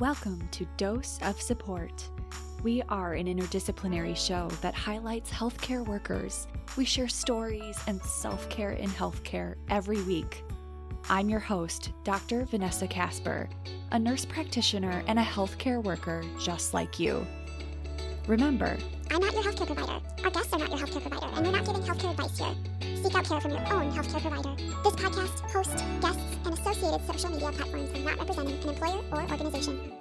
Welcome to Dose of Support. We are an interdisciplinary show that highlights healthcare workers. We share stories and self care in healthcare every week. I'm your host, Dr. Vanessa Casper, a nurse practitioner and a healthcare worker just like you. Remember, I'm not your healthcare provider. Our guests are not your healthcare provider, and we're not giving healthcare advice here. Seek out care from your own healthcare provider. This podcast, host, guests, and associated social media platforms are not representing an employer or organization.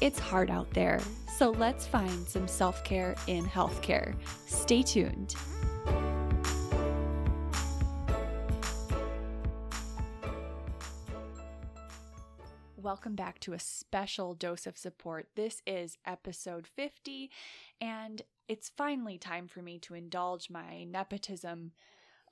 it's hard out there, so let's find some self care in healthcare. Stay tuned. Welcome back to a special dose of support. This is episode 50, and it's finally time for me to indulge my nepotism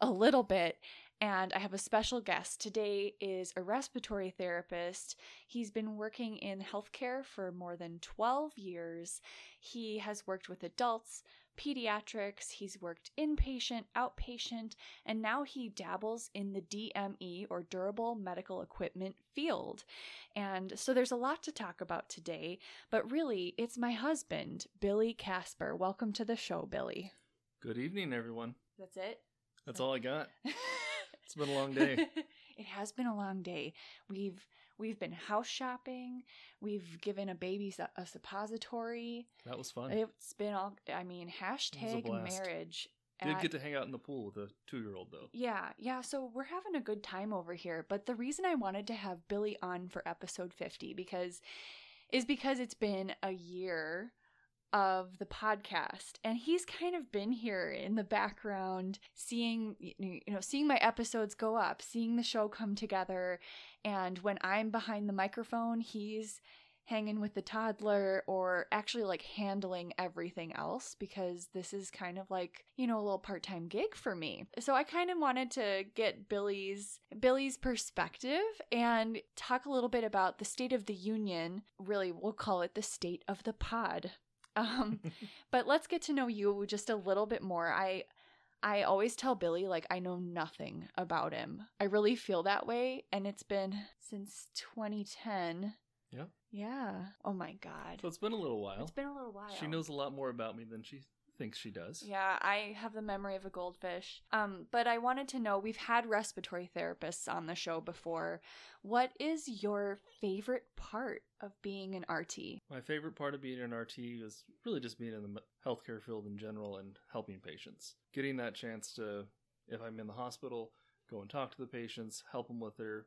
a little bit. And I have a special guest. Today is a respiratory therapist. He's been working in healthcare for more than 12 years. He has worked with adults, pediatrics, he's worked inpatient, outpatient, and now he dabbles in the DME or durable medical equipment field. And so there's a lot to talk about today, but really, it's my husband, Billy Casper. Welcome to the show, Billy. Good evening, everyone. That's it? That's all I got. It's been a long day. it has been a long day. We've we've been house shopping. We've given a baby su- a suppository. That was fun. It's been all. I mean, hashtag marriage. Did at- get to hang out in the pool with a two-year-old though. yeah, yeah. So we're having a good time over here. But the reason I wanted to have Billy on for episode fifty because is because it's been a year of the podcast and he's kind of been here in the background seeing you know seeing my episodes go up seeing the show come together and when i'm behind the microphone he's hanging with the toddler or actually like handling everything else because this is kind of like you know a little part-time gig for me. So i kind of wanted to get billy's billy's perspective and talk a little bit about the state of the union. Really we'll call it the state of the pod um, but let's get to know you just a little bit more. I I always tell Billy like I know nothing about him. I really feel that way and it's been since 2010. Yeah. Yeah. Oh my god. So it's been a little while. It's been a little while. She knows a lot more about me than she thinks she does. Yeah, I have the memory of a goldfish. Um, but I wanted to know we've had respiratory therapists on the show before. What is your favorite part of being an RT? My favorite part of being an RT is really just being in the healthcare field in general and helping patients. Getting that chance to, if I'm in the hospital, go and talk to the patients, help them with their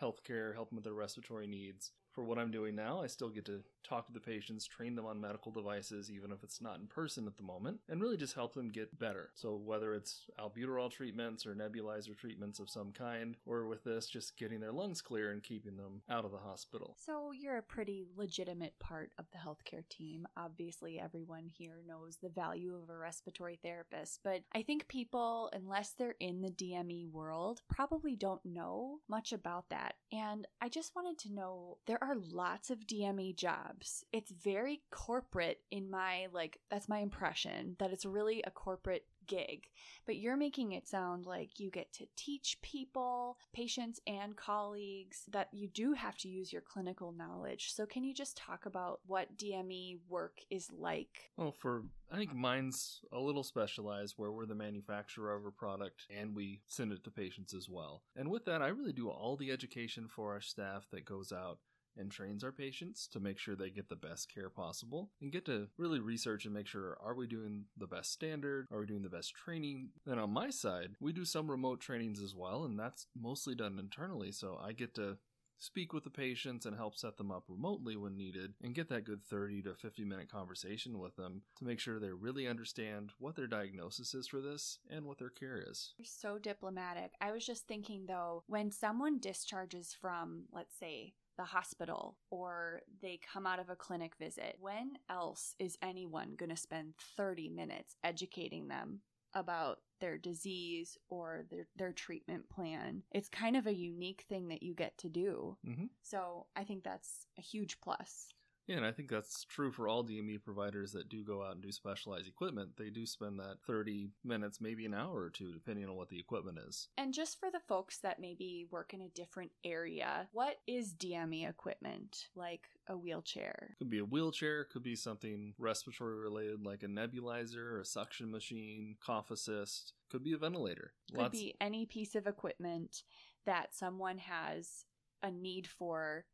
healthcare, help them with their respiratory needs. For what I'm doing now, I still get to talk to the patients, train them on medical devices, even if it's not in person at the moment, and really just help them get better. So, whether it's albuterol treatments or nebulizer treatments of some kind, or with this, just getting their lungs clear and keeping them out of the hospital. So you're a pretty legitimate part of the healthcare team. Obviously, everyone here knows the value of a respiratory therapist, but I think people, unless they're in the DME world, probably don't know much about that. And I just wanted to know there are lots of DME jobs. It's very corporate in my like that's my impression that it's really a corporate gig but you're making it sound like you get to teach people, patients, and colleagues that you do have to use your clinical knowledge. So, can you just talk about what DME work is like? Well, for I think mine's a little specialized where we're the manufacturer of a product and we send it to patients as well. And with that, I really do all the education for our staff that goes out and trains our patients to make sure they get the best care possible and get to really research and make sure are we doing the best standard are we doing the best training then on my side we do some remote trainings as well and that's mostly done internally so i get to speak with the patients and help set them up remotely when needed and get that good 30 to 50 minute conversation with them to make sure they really understand what their diagnosis is for this and what their care is. You're so diplomatic. I was just thinking though, when someone discharges from, let's say, the hospital or they come out of a clinic visit, when else is anyone going to spend 30 minutes educating them about their disease or their, their treatment plan? It's kind of a unique thing that you get to do. Mm-hmm. So I think that's a huge plus. Yeah, and I think that's true for all DME providers that do go out and do specialized equipment. They do spend that 30 minutes, maybe an hour or two, depending on what the equipment is. And just for the folks that maybe work in a different area, what is DME equipment? Like a wheelchair? Could be a wheelchair, could be something respiratory related like a nebulizer, a suction machine, cough assist, could be a ventilator. Could Lots- be any piece of equipment that someone has a need for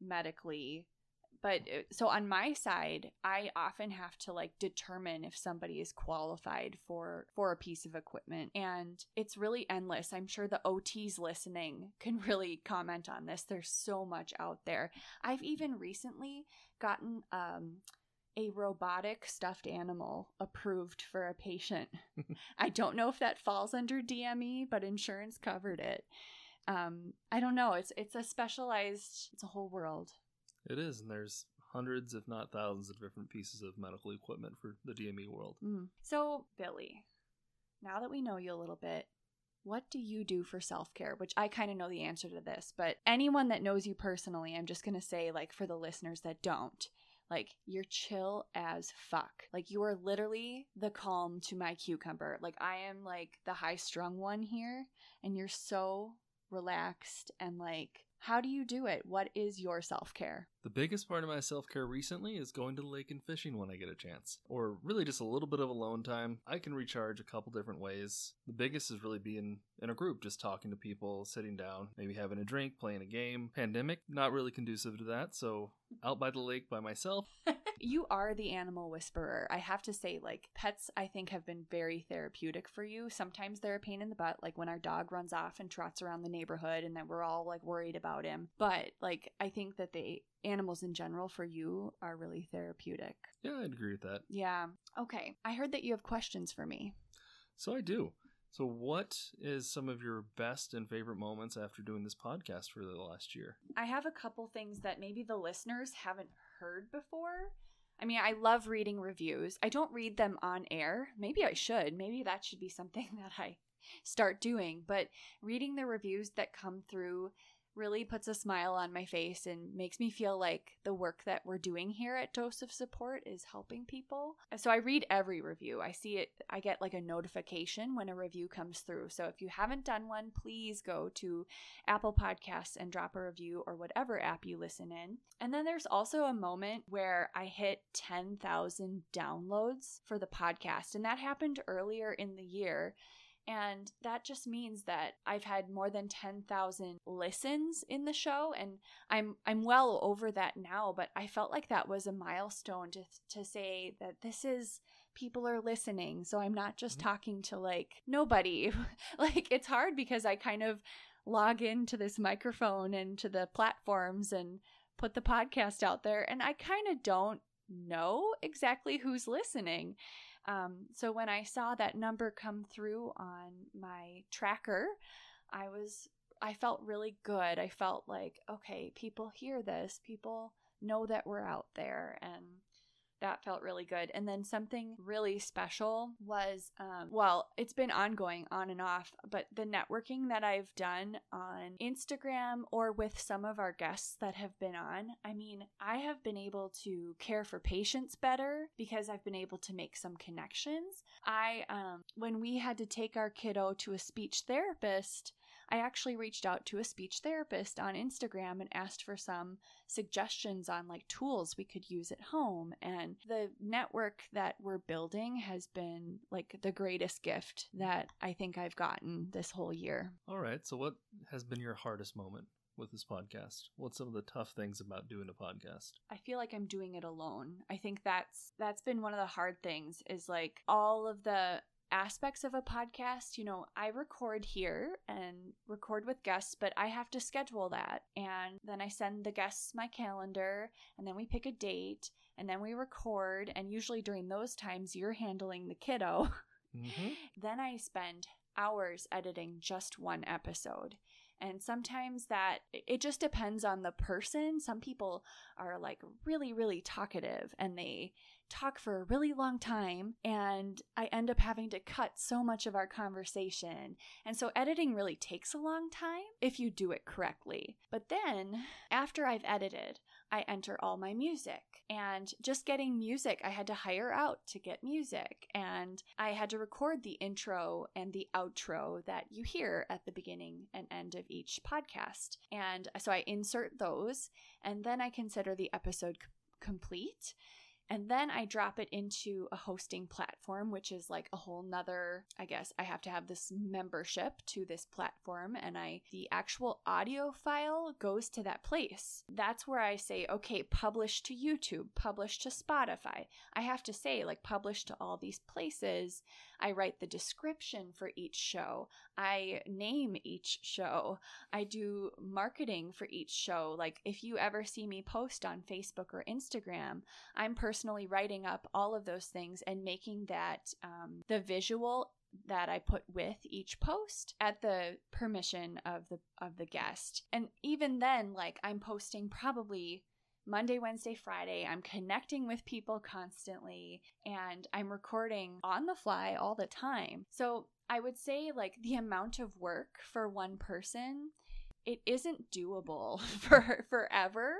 medically but uh, so on my side i often have to like determine if somebody is qualified for for a piece of equipment and it's really endless i'm sure the ots listening can really comment on this there's so much out there i've even recently gotten um a robotic stuffed animal approved for a patient. I don't know if that falls under DME, but insurance covered it. Um, I don't know. It's it's a specialized. It's a whole world. It is, and there's hundreds, if not thousands, of different pieces of medical equipment for the DME world. Mm. So, Billy, now that we know you a little bit, what do you do for self care? Which I kind of know the answer to this, but anyone that knows you personally, I'm just going to say, like, for the listeners that don't, like, you're chill as fuck. Like, you are literally the calm to my cucumber. Like, I am like the high strung one here, and you're so relaxed and like how do you do it? What is your self care? The biggest part of my self care recently is going to the lake and fishing when I get a chance, or really just a little bit of alone time. I can recharge a couple different ways. The biggest is really being in a group, just talking to people, sitting down, maybe having a drink, playing a game. Pandemic, not really conducive to that, so out by the lake by myself. you are the animal whisperer. I have to say, like, pets, I think, have been very therapeutic for you. Sometimes they're a pain in the butt, like when our dog runs off and trots around the neighborhood and then we're all like worried about him. But, like, I think that they animals in general for you are really therapeutic. Yeah, I'd agree with that. Yeah. Okay. I heard that you have questions for me. So I do. So, what is some of your best and favorite moments after doing this podcast for the last year? I have a couple things that maybe the listeners haven't heard before. I mean, I love reading reviews. I don't read them on air. Maybe I should. Maybe that should be something that I start doing. But reading the reviews that come through really puts a smile on my face and makes me feel like the work that we're doing here at Dose of Support is helping people. So I read every review. I see it, I get like a notification when a review comes through. So if you haven't done one, please go to Apple Podcasts and drop a review or whatever app you listen in. And then there's also a moment where I hit 10,000 downloads for the podcast, and that happened earlier in the year. And that just means that I've had more than 10,000 listens in the show and I'm I'm well over that now, but I felt like that was a milestone to to say that this is people are listening. So I'm not just mm-hmm. talking to like nobody. like it's hard because I kind of log into this microphone and to the platforms and put the podcast out there and I kind of don't know exactly who's listening. Um, so when I saw that number come through on my tracker, I was I felt really good. I felt like, okay, people hear this. People know that we're out there and that felt really good. And then something really special was, um, well, it's been ongoing on and off, but the networking that I've done on Instagram or with some of our guests that have been on, I mean, I have been able to care for patients better because I've been able to make some connections. I, um, when we had to take our kiddo to a speech therapist, I actually reached out to a speech therapist on Instagram and asked for some suggestions on like tools we could use at home. And the network that we're building has been like the greatest gift that I think I've gotten this whole year. All right. So, what has been your hardest moment? with this podcast? What's some of the tough things about doing a podcast? I feel like I'm doing it alone. I think that's that's been one of the hard things is like all of the aspects of a podcast, you know, I record here and record with guests, but I have to schedule that. And then I send the guests my calendar, and then we pick a date, and then we record. And usually during those times, you're handling the kiddo. Mm-hmm. then I spend hours editing just one episode. And sometimes that it just depends on the person. Some people are like really, really talkative and they talk for a really long time and I end up having to cut so much of our conversation. And so editing really takes a long time if you do it correctly. But then, after I've edited, I enter all my music. And just getting music, I had to hire out to get music. And I had to record the intro and the outro that you hear at the beginning and end of each podcast. And so I insert those, and then I consider the episode c- complete and then I drop it into a hosting platform, which is like a whole nother, I guess I have to have this membership to this platform. And I, the actual audio file goes to that place. That's where I say, okay, publish to YouTube, publish to Spotify. I have to say, like, publish to all these places. I write the description for each show. I name each show. I do marketing for each show. Like, if you ever see me post on Facebook or Instagram, I'm personally writing up all of those things and making that um, the visual that I put with each post at the permission of the of the guest. And even then like I'm posting probably Monday, Wednesday, Friday. I'm connecting with people constantly and I'm recording on the fly all the time. So I would say, like, the amount of work for one person. It isn't doable for forever,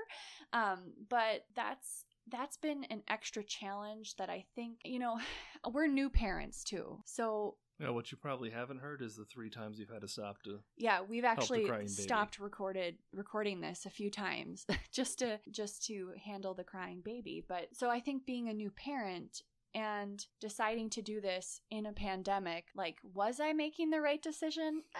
um, but that's that's been an extra challenge that I think you know we're new parents too, so Yeah, what you probably haven't heard is the three times you've had to stop to. yeah we've actually baby. stopped recorded recording this a few times just to just to handle the crying baby but so i think being a new parent and deciding to do this in a pandemic like was i making the right decision Ah,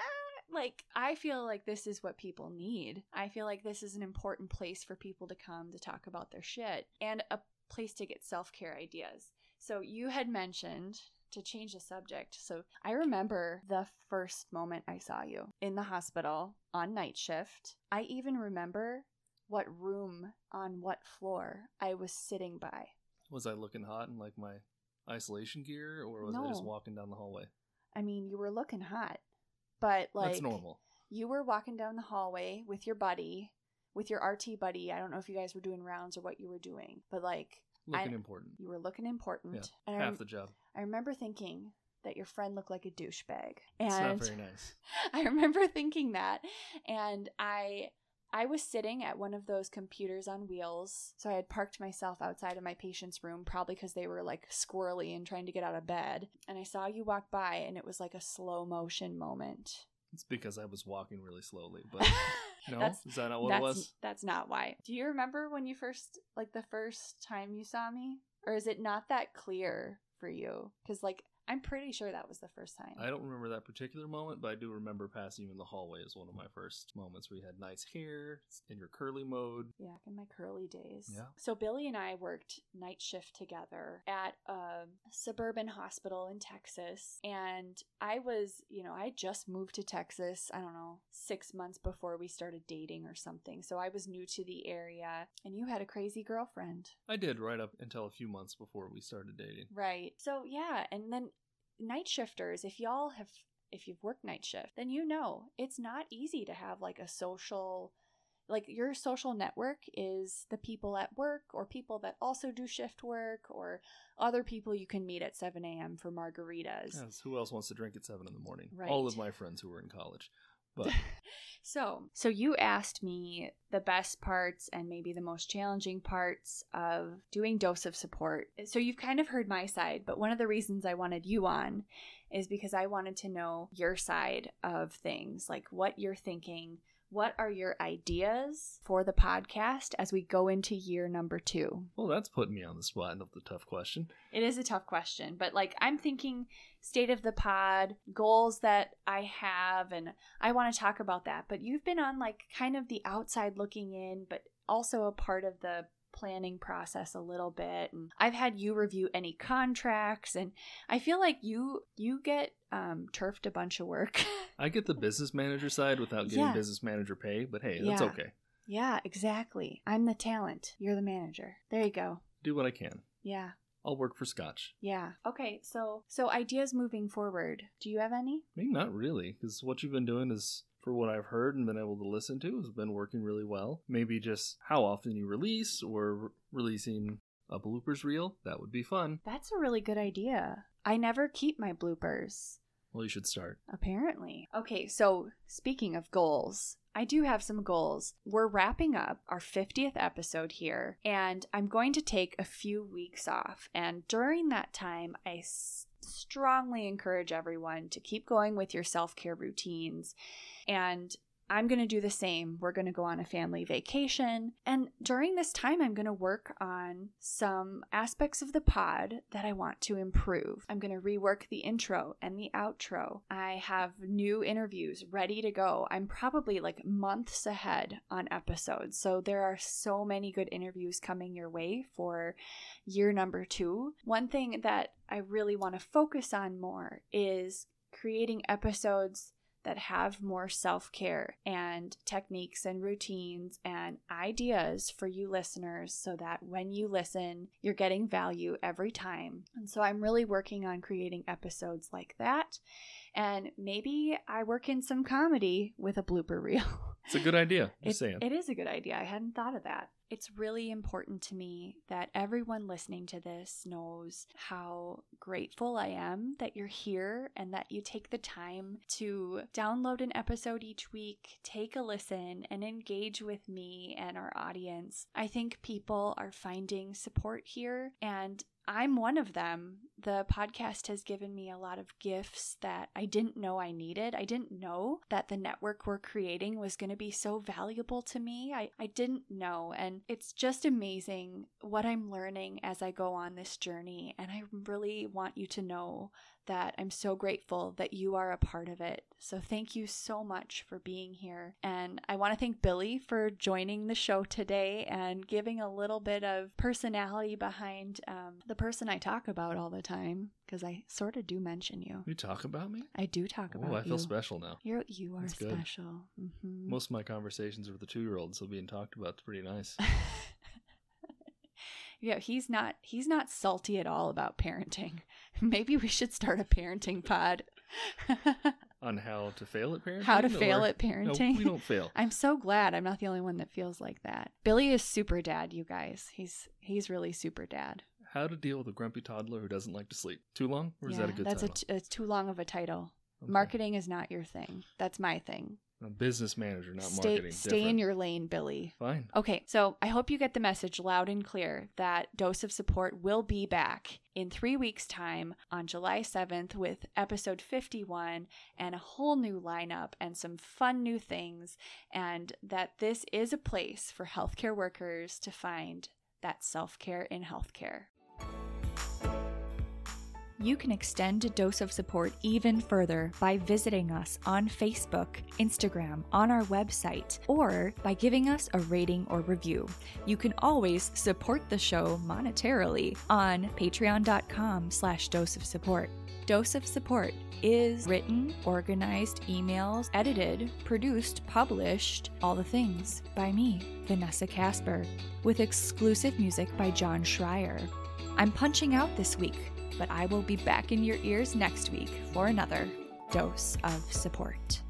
like i feel like this is what people need i feel like this is an important place for people to come to talk about their shit and a place to get self-care ideas so you had mentioned to change the subject. So I remember the first moment I saw you in the hospital on night shift. I even remember what room on what floor I was sitting by. Was I looking hot in like my isolation gear, or was I just walking down the hallway? I mean, you were looking hot, but like That's normal. you were walking down the hallway with your buddy, with your RT buddy. I don't know if you guys were doing rounds or what you were doing, but like Looking I- important. you were looking important. Yeah, and I, Half rem- the job. I remember thinking that your friend looked like a douchebag. It's not And very nice. I remember thinking that and I I was sitting at one of those computers on wheels. So I had parked myself outside of my patient's room probably cuz they were like squirrely and trying to get out of bed. And I saw you walk by and it was like a slow motion moment. It's because I was walking really slowly. But no, That's- is that not what it was? that's not why. Do you remember when you first like the first time you saw me or is it not that clear for you? Cuz like I'm pretty sure that was the first time. I don't remember that particular moment, but I do remember passing you in the hallway as one of my first moments where you had nice hair in your curly mode. Yeah, in my curly days. Yeah. So Billy and I worked night shift together at a suburban hospital in Texas. And I was, you know, I just moved to Texas, I don't know, six months before we started dating or something. So I was new to the area. And you had a crazy girlfriend. I did right up until a few months before we started dating. Right. So yeah. And then night shifters, if y'all have, if you've worked night shift, then you know it's not easy to have like a social like your social network is the people at work or people that also do shift work or other people you can meet at 7 a.m. for margaritas. Yes, who else wants to drink at seven in the morning? Right. All of my friends who were in college. But So, so you asked me the best parts and maybe the most challenging parts of doing dose of support. So you've kind of heard my side, but one of the reasons I wanted you on is because I wanted to know your side of things, like what you're thinking. What are your ideas for the podcast as we go into year number two? well, that's putting me on the spot and the tough question. It is a tough question, but like I'm thinking state of the pod, goals that I have, and I want to talk about that. But you've been on like kind of the outside looking in, but also a part of the planning process a little bit and I've had you review any contracts and I feel like you you get um turfed a bunch of work. I get the business manager side without getting Yeah. business manager pay, but hey, that's Yeah. okay. yeah, exactly. I'm the talent. You're the manager. There you go. Do what I can. Yeah. I'll work for Scotch. Yeah. Okay, so so ideas moving forward. Do you have any? I mean, not really, because what you've been doing is, for what I've heard and been able to listen to, has been working really well. Maybe just how often you release, or re- releasing a bloopers reel, that would be fun. That's a really good idea. I never keep my bloopers. Well, you should start. Apparently. Okay, so speaking of goals, I do have some goals. We're wrapping up our 50th episode here, and I'm going to take a few weeks off. And during that time, I s- strongly encourage everyone to keep going with your self care routines and I'm going to do the same. We're going to go on a family vacation. And during this time, I'm going to work on some aspects of the pod that I want to improve. I'm going to rework the intro and the outro. I have new interviews ready to go. I'm probably like months ahead on episodes. So there are so many good interviews coming your way for year number two. One thing that I really want to focus on more is creating episodes that have more self care and techniques and routines and ideas for you listeners so that when you listen, you're getting value every time. And so I'm really working on creating episodes like that. And maybe I work in some comedy with a blooper reel. It's a good idea. It, Just saying. it is a good idea. I hadn't thought of that. It's really important to me that everyone listening to this knows how grateful I am that you're here and that you take the time to download an episode each week, take a listen, and engage with me and our audience. I think people are finding support here, and I'm one of them. The podcast has given me a lot of gifts that I didn't know I needed. I didn't know that the network we're creating was going to be so valuable to me. I, I didn't know. And it's just amazing what I'm learning as I go on this journey. And I really want you to know that I'm so grateful that you are a part of it. So thank you so much for being here. And I want to thank Billy for joining the show today and giving a little bit of personality behind um, the person I talk about all the time because I sort of do mention you. You talk about me? I do talk about Oh, I feel you. special now. You're you are special. hmm Most of my conversations with the two year olds are being talked about is pretty nice. yeah, he's not he's not salty at all about parenting. Maybe we should start a parenting pod. On how to fail at parenting? How to fail or- at parenting. No, we don't fail. I'm so glad I'm not the only one that feels like that. Billy is super dad, you guys. He's he's really super dad. How to deal with a grumpy toddler who doesn't like to sleep. Too long? Or is that a good that's title? a t- it's too long of a title. Okay. Marketing is not your thing. That's my thing. I'm a business manager, not stay marketing. stay in your lane, Billy. Fine. Okay, so I hope you get the message loud and clear that Dose of Support will be back in three weeks' time on July 7th with episode 51 and a whole new lineup and some fun new things, and that this is a place for healthcare workers to find that self care in healthcare. You can extend a dose of support even further by visiting us on Facebook, Instagram, on our website, or by giving us a rating or review. You can always support the show monetarily on patreon.com slash dose of support. Dose of Support is written, organized, emails, edited, produced, published, all the things by me, Vanessa Casper, with exclusive music by John Schreier. I'm punching out this week, but I will be back in your ears next week for another dose of support.